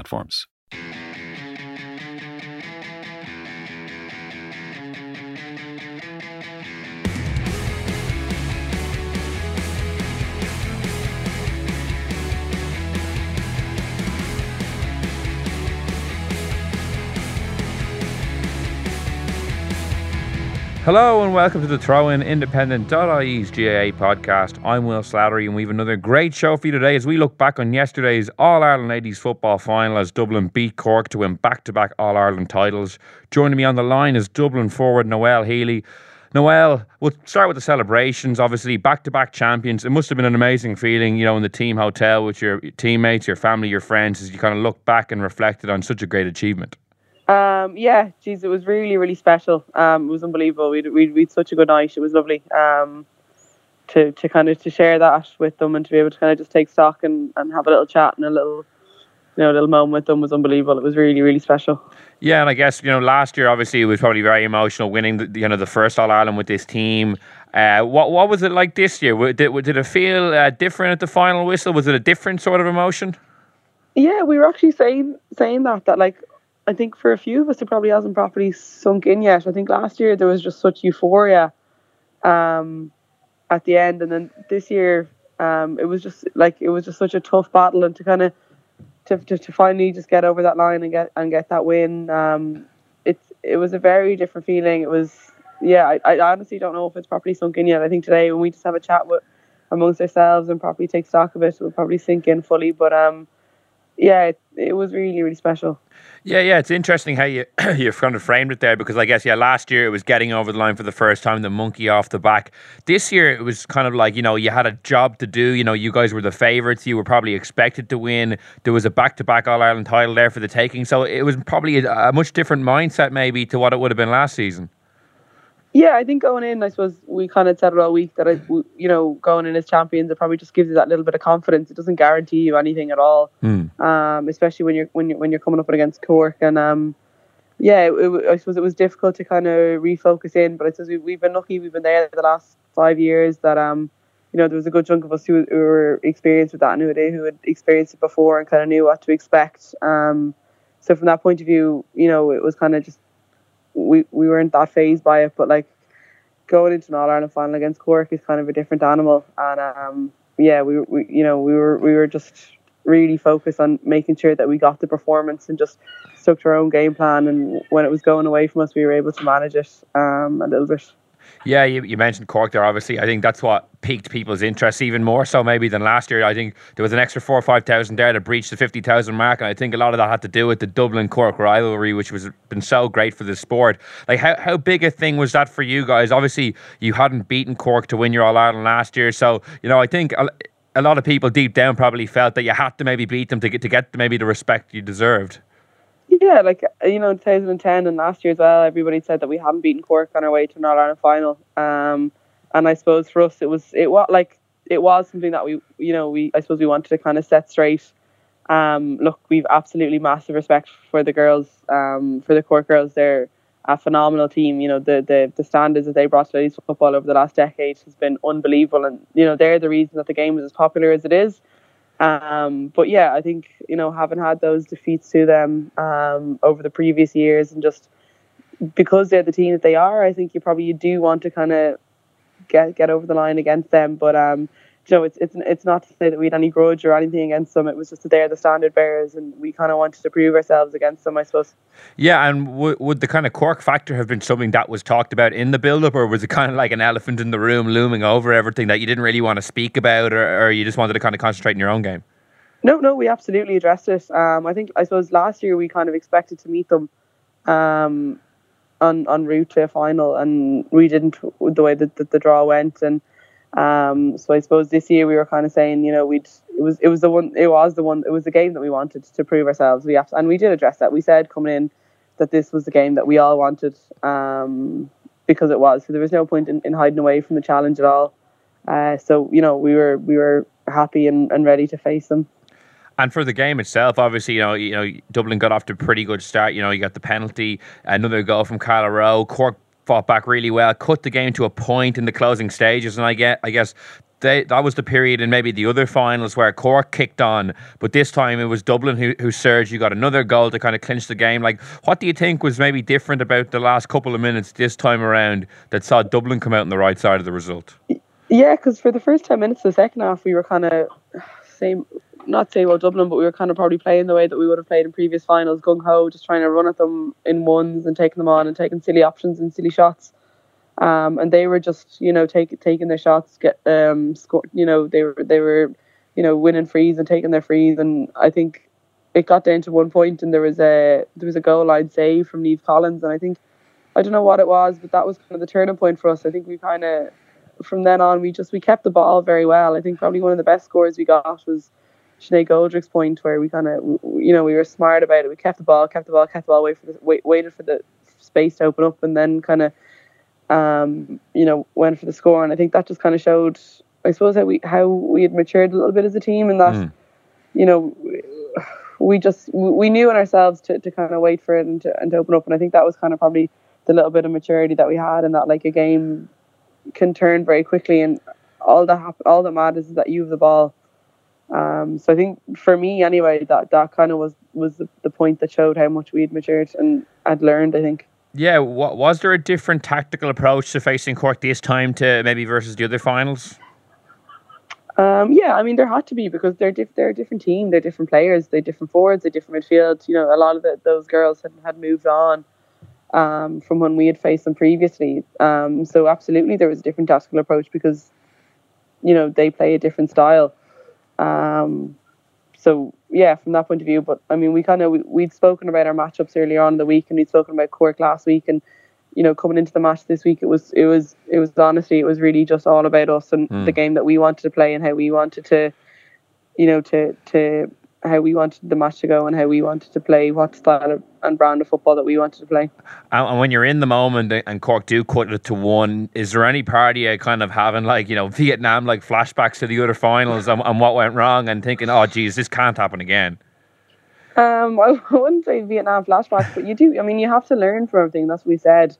platforms. Hello and welcome to the Throw In Independent.ie's GAA podcast. I'm Will Slattery and we have another great show for you today as we look back on yesterday's All Ireland Ladies football final as Dublin beat Cork to win back to back All Ireland titles. Joining me on the line is Dublin forward Noëlle Healy. Noëlle, we'll start with the celebrations. Obviously, back to back champions. It must have been an amazing feeling, you know, in the team hotel with your teammates, your family, your friends, as you kind of look back and reflected on such a great achievement. Um, yeah, geez, it was really, really special. Um, it was unbelievable. We'd, we'd, we'd such a good night. It was lovely. Um, to, to kind of to share that with them and to be able to kind of just take stock and, and have a little chat and a little you know, a little moment with them was unbelievable. It was really, really special. Yeah, and I guess you know last year obviously it was probably very emotional winning the, you know the first All Ireland with this team. Uh, what what was it like this year? Did, did it feel uh, different at the final whistle? Was it a different sort of emotion? Yeah, we were actually saying saying that that like I think for a few of us, it probably hasn't properly sunk in yet. I think last year there was just such euphoria um, at the end, and then this year um, it was just like it was just such a tough battle, and to kind of to, to, to finally just get over that line and get and get that win, um, it's it was a very different feeling. It was yeah, I, I honestly don't know if it's properly sunk in yet. I think today when we just have a chat with amongst ourselves and properly take stock of it, it will probably sink in fully. But um, yeah, it, it was really really special. Yeah, yeah, it's interesting how you you kind of framed it there because I guess yeah, last year it was getting over the line for the first time, the monkey off the back. This year it was kind of like you know you had a job to do. You know, you guys were the favourites. You were probably expected to win. There was a back to back All Ireland title there for the taking, so it was probably a, a much different mindset maybe to what it would have been last season. Yeah, I think going in, I suppose we kind of said it all week that I, you know, going in as champions, it probably just gives you that little bit of confidence. It doesn't guarantee you anything at all, mm. um, especially when you're when you're when you're coming up against Cork. And um, yeah, it, it, I suppose it was difficult to kind of refocus in, but I suppose we, we've been lucky. We've been there the last five years that um, you know, there was a good chunk of us who, who were experienced with that and who had, who had experienced it before and kind of knew what to expect. Um, so from that point of view, you know, it was kind of just we we weren't that phased by it, but like going into an All Ireland final against Cork is kind of a different animal, and um, yeah, we, we you know we were we were just really focused on making sure that we got the performance and just stuck to our own game plan. And when it was going away from us, we were able to manage it um, a little bit. Yeah, you, you mentioned Cork there. Obviously, I think that's what piqued people's interest even more so maybe than last year. I think there was an extra four or five thousand there to breach the fifty thousand mark, and I think a lot of that had to do with the Dublin Cork rivalry, which was been so great for the sport. Like, how how big a thing was that for you guys? Obviously, you hadn't beaten Cork to win your All Ireland last year, so you know I think. A, a lot of people deep down probably felt that you had to maybe beat them to get to get maybe the respect you deserved. Yeah, like you know, 2010 and last year as well, everybody said that we hadn't beaten Cork on our way to an All Ireland final. Um, and I suppose for us, it was it was like it was something that we you know we I suppose we wanted to kind of set straight. Um, look, we've absolutely massive respect for the girls, um, for the Cork girls. They're a phenomenal team. You know, the the the standards that they brought to ladies football over the last decade has been unbelievable, and you know they're the reason that the game is as popular as it is. Um, but yeah, I think you know having had those defeats to them um, over the previous years, and just because they're the team that they are, I think you probably you do want to kind of get get over the line against them. But um, you know, it's it's it's not to say that we had any grudge or anything against them. It was just that they're the standard bearers, and we kind of wanted to prove ourselves against them, I suppose. Yeah, and w- would the kind of Cork factor have been something that was talked about in the build-up, or was it kind of like an elephant in the room looming over everything that you didn't really want to speak about, or, or you just wanted to kind of concentrate in your own game? No, no, we absolutely addressed it. Um, I think I suppose last year we kind of expected to meet them. Um, on on route to a final, and we didn't the way that, that the draw went, and um, so I suppose this year we were kind of saying, you know, we'd it was it was the one it was the one it was the game that we wanted to prove ourselves. We have and we did address that. We said coming in that this was the game that we all wanted um, because it was. So there was no point in, in hiding away from the challenge at all. Uh, so you know we were we were happy and, and ready to face them. And for the game itself, obviously, you know, you know, Dublin got off to a pretty good start. You know, you got the penalty, another goal from Carla Rowe. Cork fought back really well, cut the game to a point in the closing stages, and I get, I guess. They, that was the period in maybe the other finals where Cork kicked on, but this time it was Dublin who, who surged. You got another goal to kind of clinch the game. Like, what do you think was maybe different about the last couple of minutes this time around that saw Dublin come out on the right side of the result? Yeah, because for the first 10 minutes of the second half, we were kind of same not say well Dublin, but we were kind of probably playing the way that we would have played in previous finals, gung ho, just trying to run at them in ones and taking them on and taking silly options and silly shots. Um, and they were just, you know, take, taking their shots, get um, score, you know, they were they were, you know, winning frees and taking their frees. And I think it got down to one point, and there was a there was a goal line save from Niamh Collins, and I think I don't know what it was, but that was kind of the turning point for us. I think we kind of from then on we just we kept the ball very well. I think probably one of the best scores we got was Sinead Goldrick's point where we kind of, you know, we were smart about it. We kept the ball, kept the ball, kept the ball, wait for the, wait, waited for the space to open up, and then kind of, um, you know, went for the score. And I think that just kind of showed, I suppose, how we how we had matured a little bit as a team, and that, mm. you know, we just we knew in ourselves to, to kind of wait for it and to, and to open up. And I think that was kind of probably the little bit of maturity that we had, and that like a game can turn very quickly, and all that happen, all that matters is that you have the ball um, so I think for me anyway, that that kind of was was the, the point that showed how much we'd matured and had learned. I think. Yeah, what, was there a different tactical approach to facing Cork this time to maybe versus the other finals? Um, yeah, I mean there had to be because they're diff- they're a different team, they're different players, they're different forwards, they're different midfield. You know, a lot of the, those girls had had moved on um, from when we had faced them previously. Um, so absolutely, there was a different tactical approach because you know they play a different style. Um, so yeah, from that point of view, but I mean, we kind of we, we'd spoken about our matchups earlier on in the week, and we'd spoken about Cork last week, and you know, coming into the match this week, it was it was it was honestly it was really just all about us and mm. the game that we wanted to play and how we wanted to, you know, to to how we wanted the match to go and how we wanted to play, what style of, and brand of football that we wanted to play. And when you're in the moment and Cork do cut it to one, is there any party of kind of having like you know Vietnam like flashbacks to the other finals and, and what went wrong and thinking, oh geez, this can't happen again? Um, I wouldn't say Vietnam flashbacks, but you do. I mean, you have to learn from everything. That's what we said.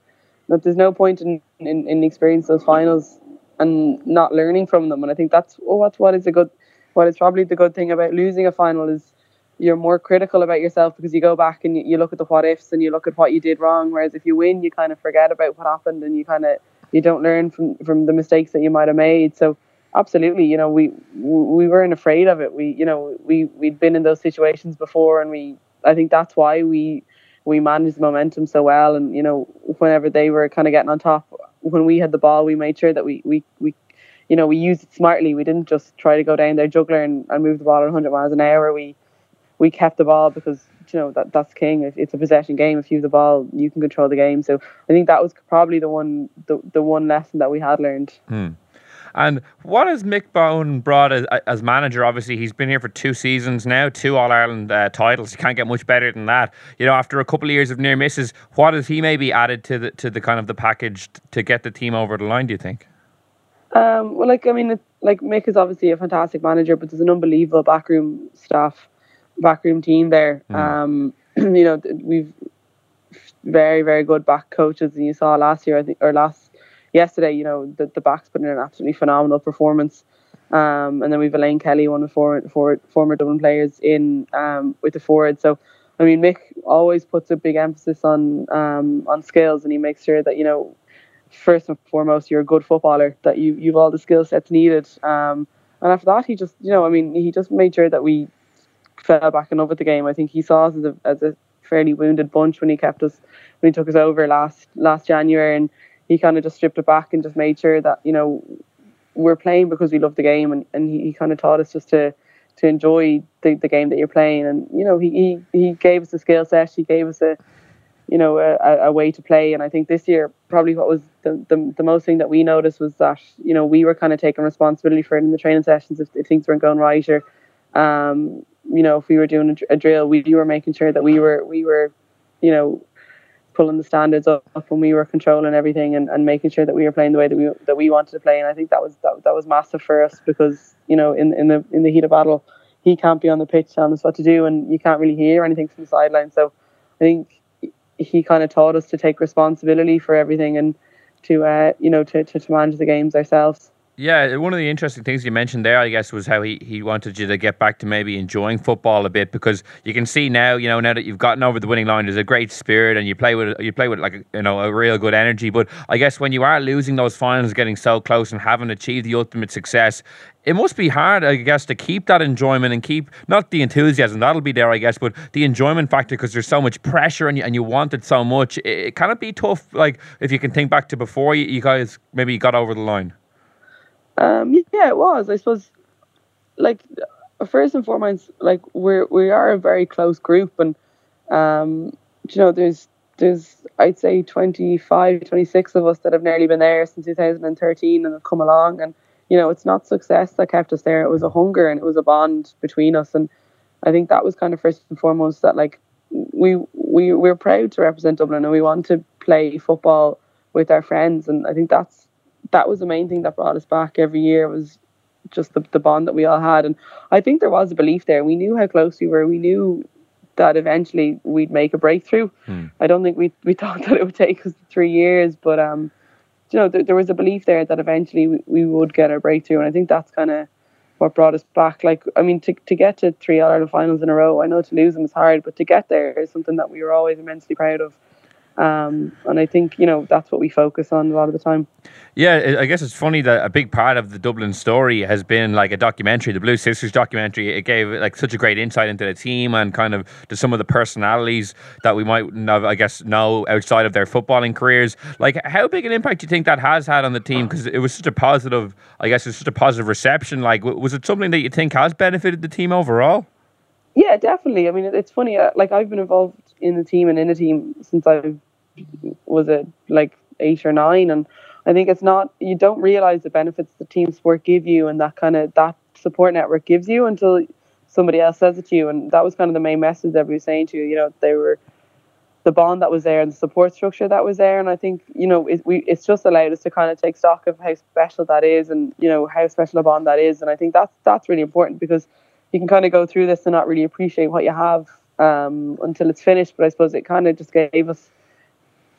That there's no point in in, in experiencing those finals and not learning from them. And I think that's oh, that's what is a good what is probably the good thing about losing a final is you're more critical about yourself because you go back and you, you look at the what ifs and you look at what you did wrong. Whereas if you win, you kind of forget about what happened and you kind of you don't learn from from the mistakes that you might have made. So absolutely, you know, we we weren't afraid of it. We you know we we'd been in those situations before, and we I think that's why we we managed the momentum so well. And you know, whenever they were kind of getting on top, when we had the ball, we made sure that we we we you know, we used it smartly. We didn't just try to go down there juggler and, and move the ball at 100 miles an hour. We we kept the ball because you know that that's king. It's a possession game, if you have the ball, you can control the game. So I think that was probably the one the, the one lesson that we had learned. Hmm. And what has Mick Bohan brought as, as, manager? Obviously, he's been here for two seasons now, two All Ireland uh, titles. You can't get much better than that. You know, after a couple of years of near misses, what has he maybe added to the to the kind of the package to get the team over the line? Do you think? Um, well, like I mean, like Mick is obviously a fantastic manager, but there's an unbelievable backroom staff, backroom team there. Mm. Um, you know, we've very very good back coaches, and you saw last year, I think, or last yesterday, you know, the the backs put in an absolutely phenomenal performance. Um, and then we've Elaine Kelly, one of the former, former, former Dublin players, in um, with the forward. So, I mean, Mick always puts a big emphasis on um, on skills, and he makes sure that you know first and foremost you're a good footballer, that you you've all the skill sets needed. Um, and after that, he just, you know, I mean, he just made sure that we fell back in love with the game. I think he saw us as a, as a fairly wounded bunch when he kept us, when he took us over last last January, and he kind of just stripped it back and just made sure that you know we're playing because we love the game, and, and he, he kind of taught us just to to enjoy the, the game that you're playing, and you know he he, he gave us a skill set, he gave us a you know a, a way to play, and I think this year probably what was the, the, the most thing that we noticed was that you know we were kind of taking responsibility for it in the training sessions if, if things weren't going right or um, you know if we were doing a, a drill we, we were making sure that we were we were you know pulling the standards up when we were controlling everything and, and making sure that we were playing the way that we that we wanted to play. And I think that was that, that was massive for us because you know in in the in the heat of battle he can't be on the pitch telling us what to do and you can't really hear anything from the sideline. So I think he kind of taught us to take responsibility for everything and to uh, you know to, to, to manage the games ourselves. Yeah, uh, one of the interesting things you mentioned there, I guess, was how he, he wanted you to get back to maybe enjoying football a bit because you can see now, you know, now that you've gotten over the winning line, there's a great spirit and you play with you play with like you know a real good energy. But I guess when you are losing those finals, getting so close and haven't achieved the ultimate success, it must be hard, I guess, to keep that enjoyment and keep not the enthusiasm that'll be there, I guess, but the enjoyment factor because there's so much pressure and you, and you want it so much. It, it can be tough, like if you can think back to before you, you guys maybe got over the line. Um, yeah, it was. I suppose, like first and foremost, like we're we are a very close group, and um, you know, there's there's I'd say 25, 26 of us that have nearly been there since 2013 and have come along and you know, it's not success that kept us there. It was a hunger and it was a bond between us. And I think that was kind of first and foremost that like we we we're proud to represent Dublin and we want to play football with our friends. And I think that's that was the main thing that brought us back every year was just the, the bond that we all had. And I think there was a belief there. We knew how close we were. We knew that eventually we'd make a breakthrough. Hmm. I don't think we we thought that it would take us three years, but um, you know, there, there was a belief there that eventually we, we would get our breakthrough, and I think that's kind of what brought us back. Like, I mean, to to get to three All Ireland finals in a row, I know to lose them is hard, but to get there is something that we were always immensely proud of. Um, and I think you know that's what we focus on a lot of the time. Yeah, I guess it's funny that a big part of the Dublin story has been like a documentary, the Blue Sisters documentary. It gave like such a great insight into the team and kind of to some of the personalities that we might have, I guess, know outside of their footballing careers. Like, how big an impact do you think that has had on the team? Because it was such a positive, I guess, it's such a positive reception. Like, was it something that you think has benefited the team overall? Yeah, definitely. I mean, it's funny. Uh, like, I've been involved in the team and in the team since I was it like eight or nine, and I think it's not you don't realize the benefits the team sport give you and that kind of that support network gives you until somebody else says it to you, and that was kind of the main message that we were saying to you. You know, they were the bond that was there and the support structure that was there, and I think you know it, we it's just allowed us to kind of take stock of how special that is, and you know how special a bond that is, and I think that's that's really important because you can kind of go through this and not really appreciate what you have um, until it's finished. But I suppose it kind of just gave us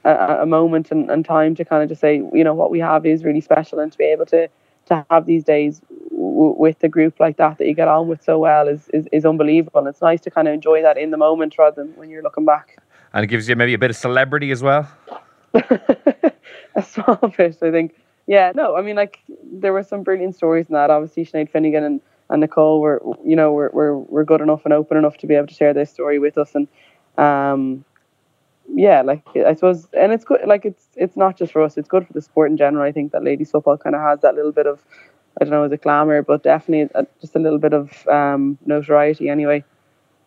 a, a moment and, and time to kind of just say, you know, what we have is really special, and to be able to to have these days w- with a group like that that you get on with so well is, is, is unbelievable. And it's nice to kind of enjoy that in the moment rather than when you're looking back. And it gives you maybe a bit of celebrity as well. a small bit, I think. Yeah, no, I mean, like there were some brilliant stories in that. Obviously, Sinead Finnegan and, and Nicole were, you know, were, were, were good enough and open enough to be able to share their story with us. And um, yeah, like I suppose, and it's good. Like it's it's not just for us; it's good for the sport in general. I think that ladies football kind of has that little bit of, I don't know, is it glamour, but definitely a, just a little bit of um, notoriety anyway.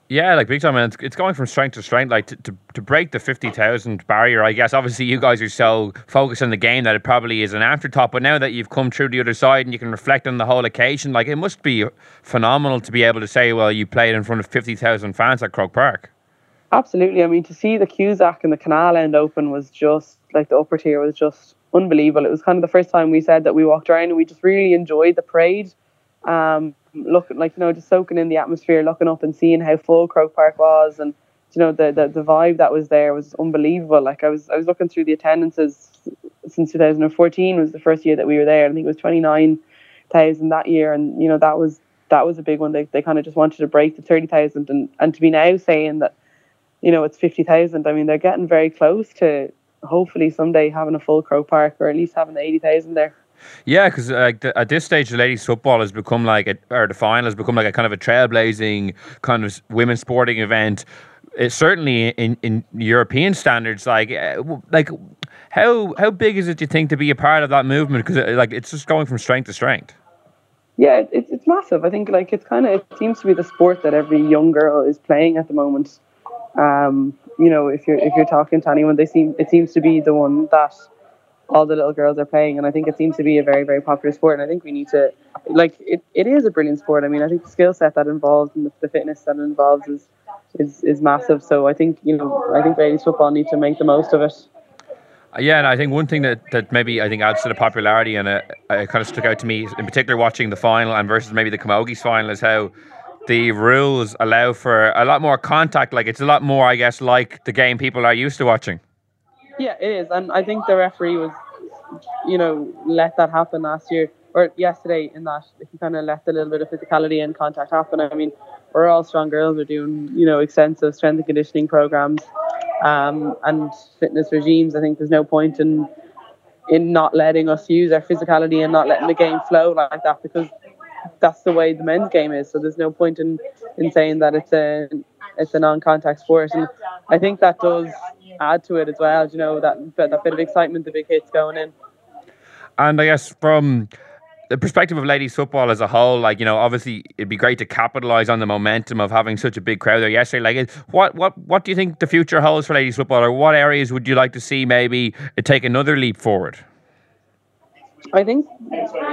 Yeah, like big time, and it's, it's going from strength to strength. Like to, to, to break the fifty thousand barrier, I guess. Obviously, you guys are so focused on the game that it probably is an afterthought. But now that you've come through the other side and you can reflect on the whole occasion, like it must be phenomenal to be able to say, "Well, you played in front of fifty thousand fans at Croke Park." Absolutely. I mean, to see the Cusack and the Canal End open was just like the upper tier was just unbelievable. It was kind of the first time we said that we walked around and we just really enjoyed the parade. Um, looking like you know, just soaking in the atmosphere, looking up and seeing how full Croke Park was, and you know the, the the vibe that was there was unbelievable. Like I was I was looking through the attendances since 2014 was the first year that we were there. I think it was 29,000 that year, and you know that was that was a big one. They they kind of just wanted to break the 30,000, and and to be now saying that you know, it's 50,000. I mean, they're getting very close to hopefully someday having a full Croke Park or at least having the 80,000 there. Yeah, because like at this stage, the ladies' football has become like, a, or the final has become like a kind of a trailblazing kind of women's sporting event. It's certainly in, in European standards, like uh, like how how big is it? You think to be a part of that movement? Because uh, like it's just going from strength to strength. Yeah, it's it's massive. I think like it's kind of it seems to be the sport that every young girl is playing at the moment. Um, you know, if you're if you're talking to anyone, they seem it seems to be the one that all the little girls are playing, and I think it seems to be a very very popular sport. And I think we need to like it. It is a brilliant sport. I mean, I think the skill set that involves and the, fitness that involves is is is massive. So I think you know I think ladies football need to make the most of it. Uh, yeah, and I think one thing that, that maybe I think adds to the popularity and uh, it kind of stuck out to me, in particular watching the final and versus maybe the Camogies final, is how the rules allow for a lot more contact. Like it's a lot more, I guess, like the game people are used to watching. Yeah, it is, and I think the referee was, you know, let that happen last year or yesterday in that he kind of let a little bit of physicality and contact happen. I mean, we're all strong girls. We're doing, you know, extensive strength and conditioning programs um, and fitness regimes. I think there's no point in in not letting us use our physicality and not letting the game flow like that because that's the way the men's game is. So there's no point in, in saying that it's a it's a non-contact sport, and I think that does add to it as well. You know that that bit of excitement, the big hits going in. And I guess from the perspective of ladies football as a whole, like you know, obviously it'd be great to capitalize on the momentum of having such a big crowd there yesterday. Like, what what what do you think the future holds for ladies football, or what areas would you like to see maybe take another leap forward? I think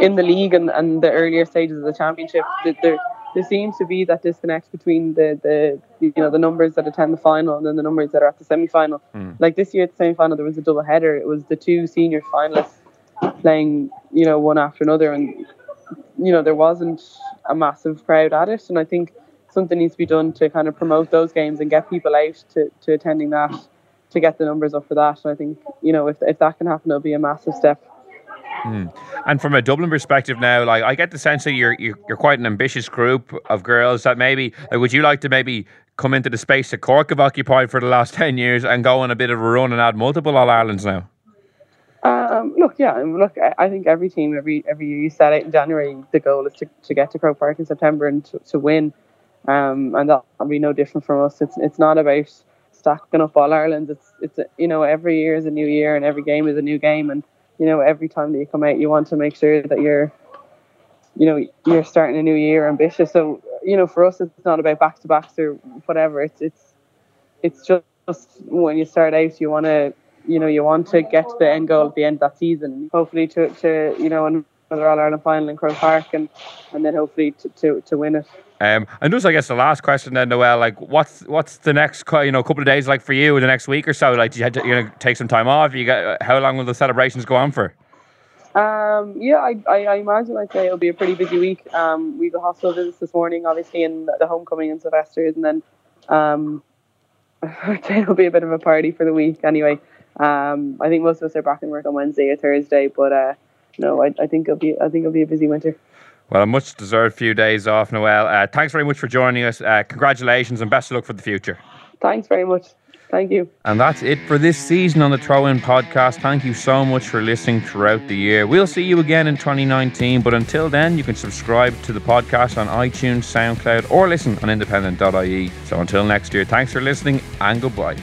in the league and, and the earlier stages of the championship, there there seems to be that disconnect between the, the you know the numbers that attend the final and then the numbers that are at the semi final. Mm. Like this year at the semi final, there was a double header. It was the two senior finalists playing, you know, one after another, and you know there wasn't a massive crowd at it. And I think something needs to be done to kind of promote those games and get people out to, to attending that to get the numbers up for that. And I think you know if if that can happen, it'll be a massive step. Mm. And from a Dublin perspective now, like I get the sense that you're, you're you're quite an ambitious group of girls that maybe like, would you like to maybe come into the space that Cork have occupied for the last ten years and go on a bit of a run and add multiple All Irelands now? Um, look, yeah, look. I think every team, every every year you set out in January, the goal is to, to get to Croke Park in September and to, to win. Um, and that'll be no different from us. It's it's not about stacking up all Ireland. It's it's you know every year is a new year and every game is a new game. And you know every time that you come out, you want to make sure that you're, you know, you're starting a new year ambitious. So you know, for us, it's not about back to backs or whatever. It's it's it's just when you start out, you want to you know you want to get to the end goal at the end of that season. Hopefully to, to you know another All Ireland final in Croke Park and and then hopefully to, to, to win it. Um, and just I guess the last question then, Noëlle, like what's what's the next you know couple of days like for you, in the next week or so? Like, you to, you know take some time off? You got how long will the celebrations go on for? Um, yeah, I, I, I, imagine I'd say it'll be a pretty busy week. Um, we have a hospital visits this morning, obviously, and the homecoming and Sylvester's, and then um, I'd say it'll be a bit of a party for the week anyway. Um, I think most of us are back in work on Wednesday or Thursday, but uh, no, I, I think it'll be I think it'll be a busy winter. Well, a much deserved few days off, Noëlle. Uh, thanks very much for joining us. Uh, congratulations and best of luck for the future. Thanks very much. Thank you. And that's it for this season on the Throw In podcast. Thank you so much for listening throughout the year. We'll see you again in 2019, but until then, you can subscribe to the podcast on iTunes, SoundCloud, or listen on independent.ie. So until next year, thanks for listening and goodbye.